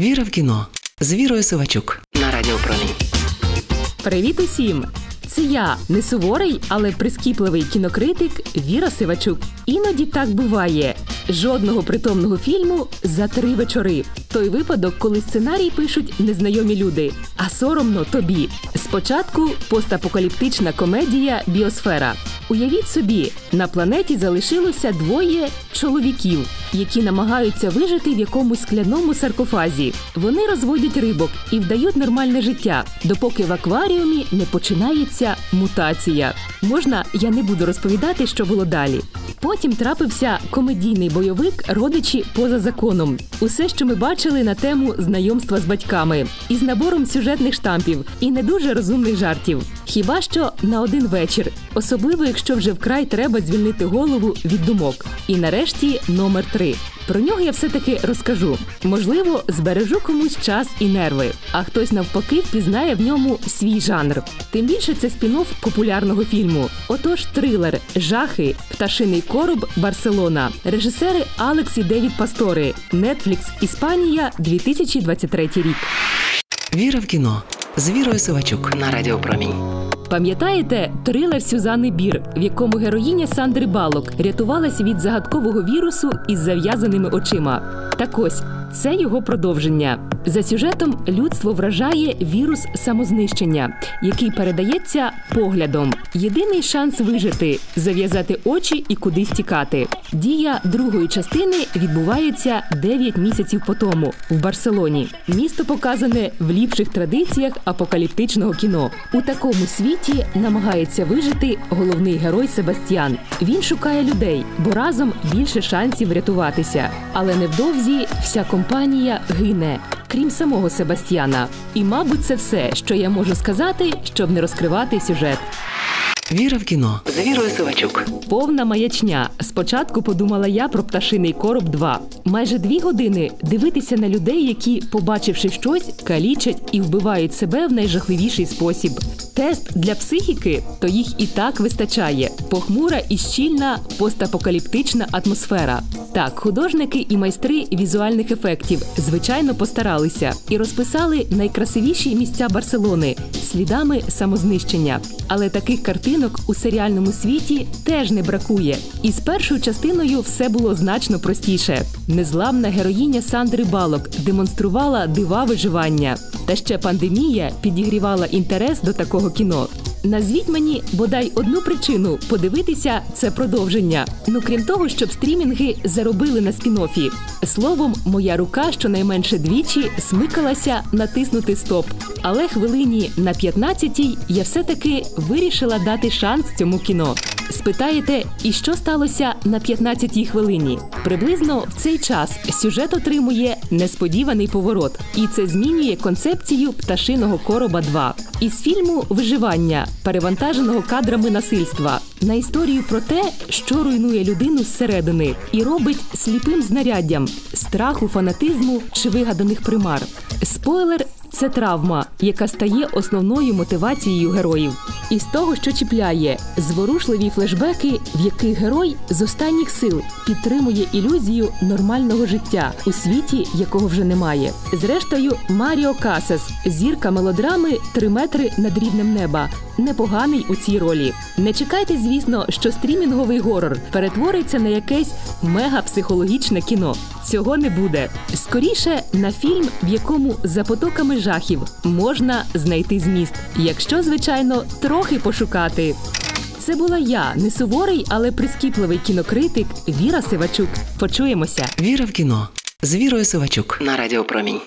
Віра в кіно з Вірою Сивачук на радіопромінь. Привіт усім! Це я, не суворий, але прискіпливий кінокритик Віра Сивачук. Іноді так буває. Жодного притомного фільму за три вечори. Той випадок, коли сценарій пишуть незнайомі люди, а соромно тобі. Спочатку постапокаліптична комедія Біосфера. Уявіть собі, на планеті залишилося двоє чоловіків, які намагаються вижити в якомусь скляному саркофазі. Вони розводять рибок і вдають нормальне життя, допоки в акваріумі не починається мутація. Можна, я не буду розповідати, що було далі. Потім трапився комедійний бойовик Родичі поза законом. Усе, що ми бачили на тему знайомства з батьками, із набором сюжетних штампів і не дуже розумних жартів. Хіба що на один вечір, особливо якщо вже вкрай треба звільнити голову від думок. І нарешті номер три. Про нього я все-таки розкажу. Можливо, збережу комусь час і нерви, а хтось навпаки впізнає в ньому свій жанр. Тим більше це спін-офф популярного фільму. Отож, трилер, жахи, пташиний короб, Барселона, режисери Алекс і Девід Пастори, Netflix, Іспанія, 2023 рік. Віра в кіно з Вірою Сивачук на Радіо Промінь. Пам'ятаєте трилер Сюзани Бір, в якому героїня Сандри Балок рятувалась від загадкового вірусу із зав'язаними очима? Так ось це його продовження. За сюжетом людство вражає вірус самознищення, який передається поглядом. Єдиний шанс вижити зав'язати очі і кудись тікати. Дія другої частини відбувається 9 місяців по тому в Барселоні. Місто показане в ліпших традиціях апокаліптичного кіно. У такому світі намагається вижити головний герой Себастьян. Він шукає людей, бо разом більше шансів врятуватися. Але невдовзі вся компанія гине. Крім самого Себастьяна, і мабуть, це все, що я можу сказати, щоб не розкривати сюжет. Віра в кіно з Вірою Сивачук. Повна маячня. Спочатку подумала я про пташиний короб 2. Майже дві години дивитися на людей, які, побачивши щось, калічать і вбивають себе в найжахливіший спосіб. Тест для психіки, то їх і так вистачає. Похмура і щільна постапокаліптична атмосфера. Так, художники і майстри візуальних ефектів звичайно постаралися і розписали найкрасивіші місця Барселони слідами самознищення. Але таких картинок у серіальному світі теж не бракує. І з першою частиною все було значно простіше. Незламна героїня Сандри Балок демонструвала дива виживання. Та ще пандемія підігрівала інтерес до такого кіно. Назвіть мені бодай одну причину подивитися це продовження. Ну крім того, щоб стрімінги заробили на спін-оффі. Словом, моя рука щонайменше двічі смикалася натиснути стоп. Але хвилині на 15-й я все-таки вирішила дати шанс цьому кіно. Спитаєте, і що сталося на 15-й хвилині? Приблизно в цей час сюжет отримує несподіваний поворот, і це змінює концепцію пташиного короба 2. Із фільму Виживання, перевантаженого кадрами насильства, на історію про те, що руйнує людину зсередини, і робить сліпим знаряддям страху, фанатизму чи вигаданих примар. Спойлер. Це травма, яка стає основною мотивацією героїв. І з того, що чіпляє, зворушливі флешбеки, в яких герой з останніх сил підтримує ілюзію нормального життя у світі, якого вже немає. Зрештою, Маріо Касас, зірка мелодрами «Три метри над рівнем неба. Непоганий у цій ролі. Не чекайте, звісно, що стрімінговий горор перетвориться на якесь мегапсихологічне кіно. Цього не буде. Скоріше на фільм, в якому за потоками жахів можна знайти зміст, якщо, звичайно, трохи пошукати. Це була я, не суворий, але прискіпливий кінокритик Віра Сивачук. Почуємося. Віра в кіно з Вірою Сивачук на Радіо Промінь.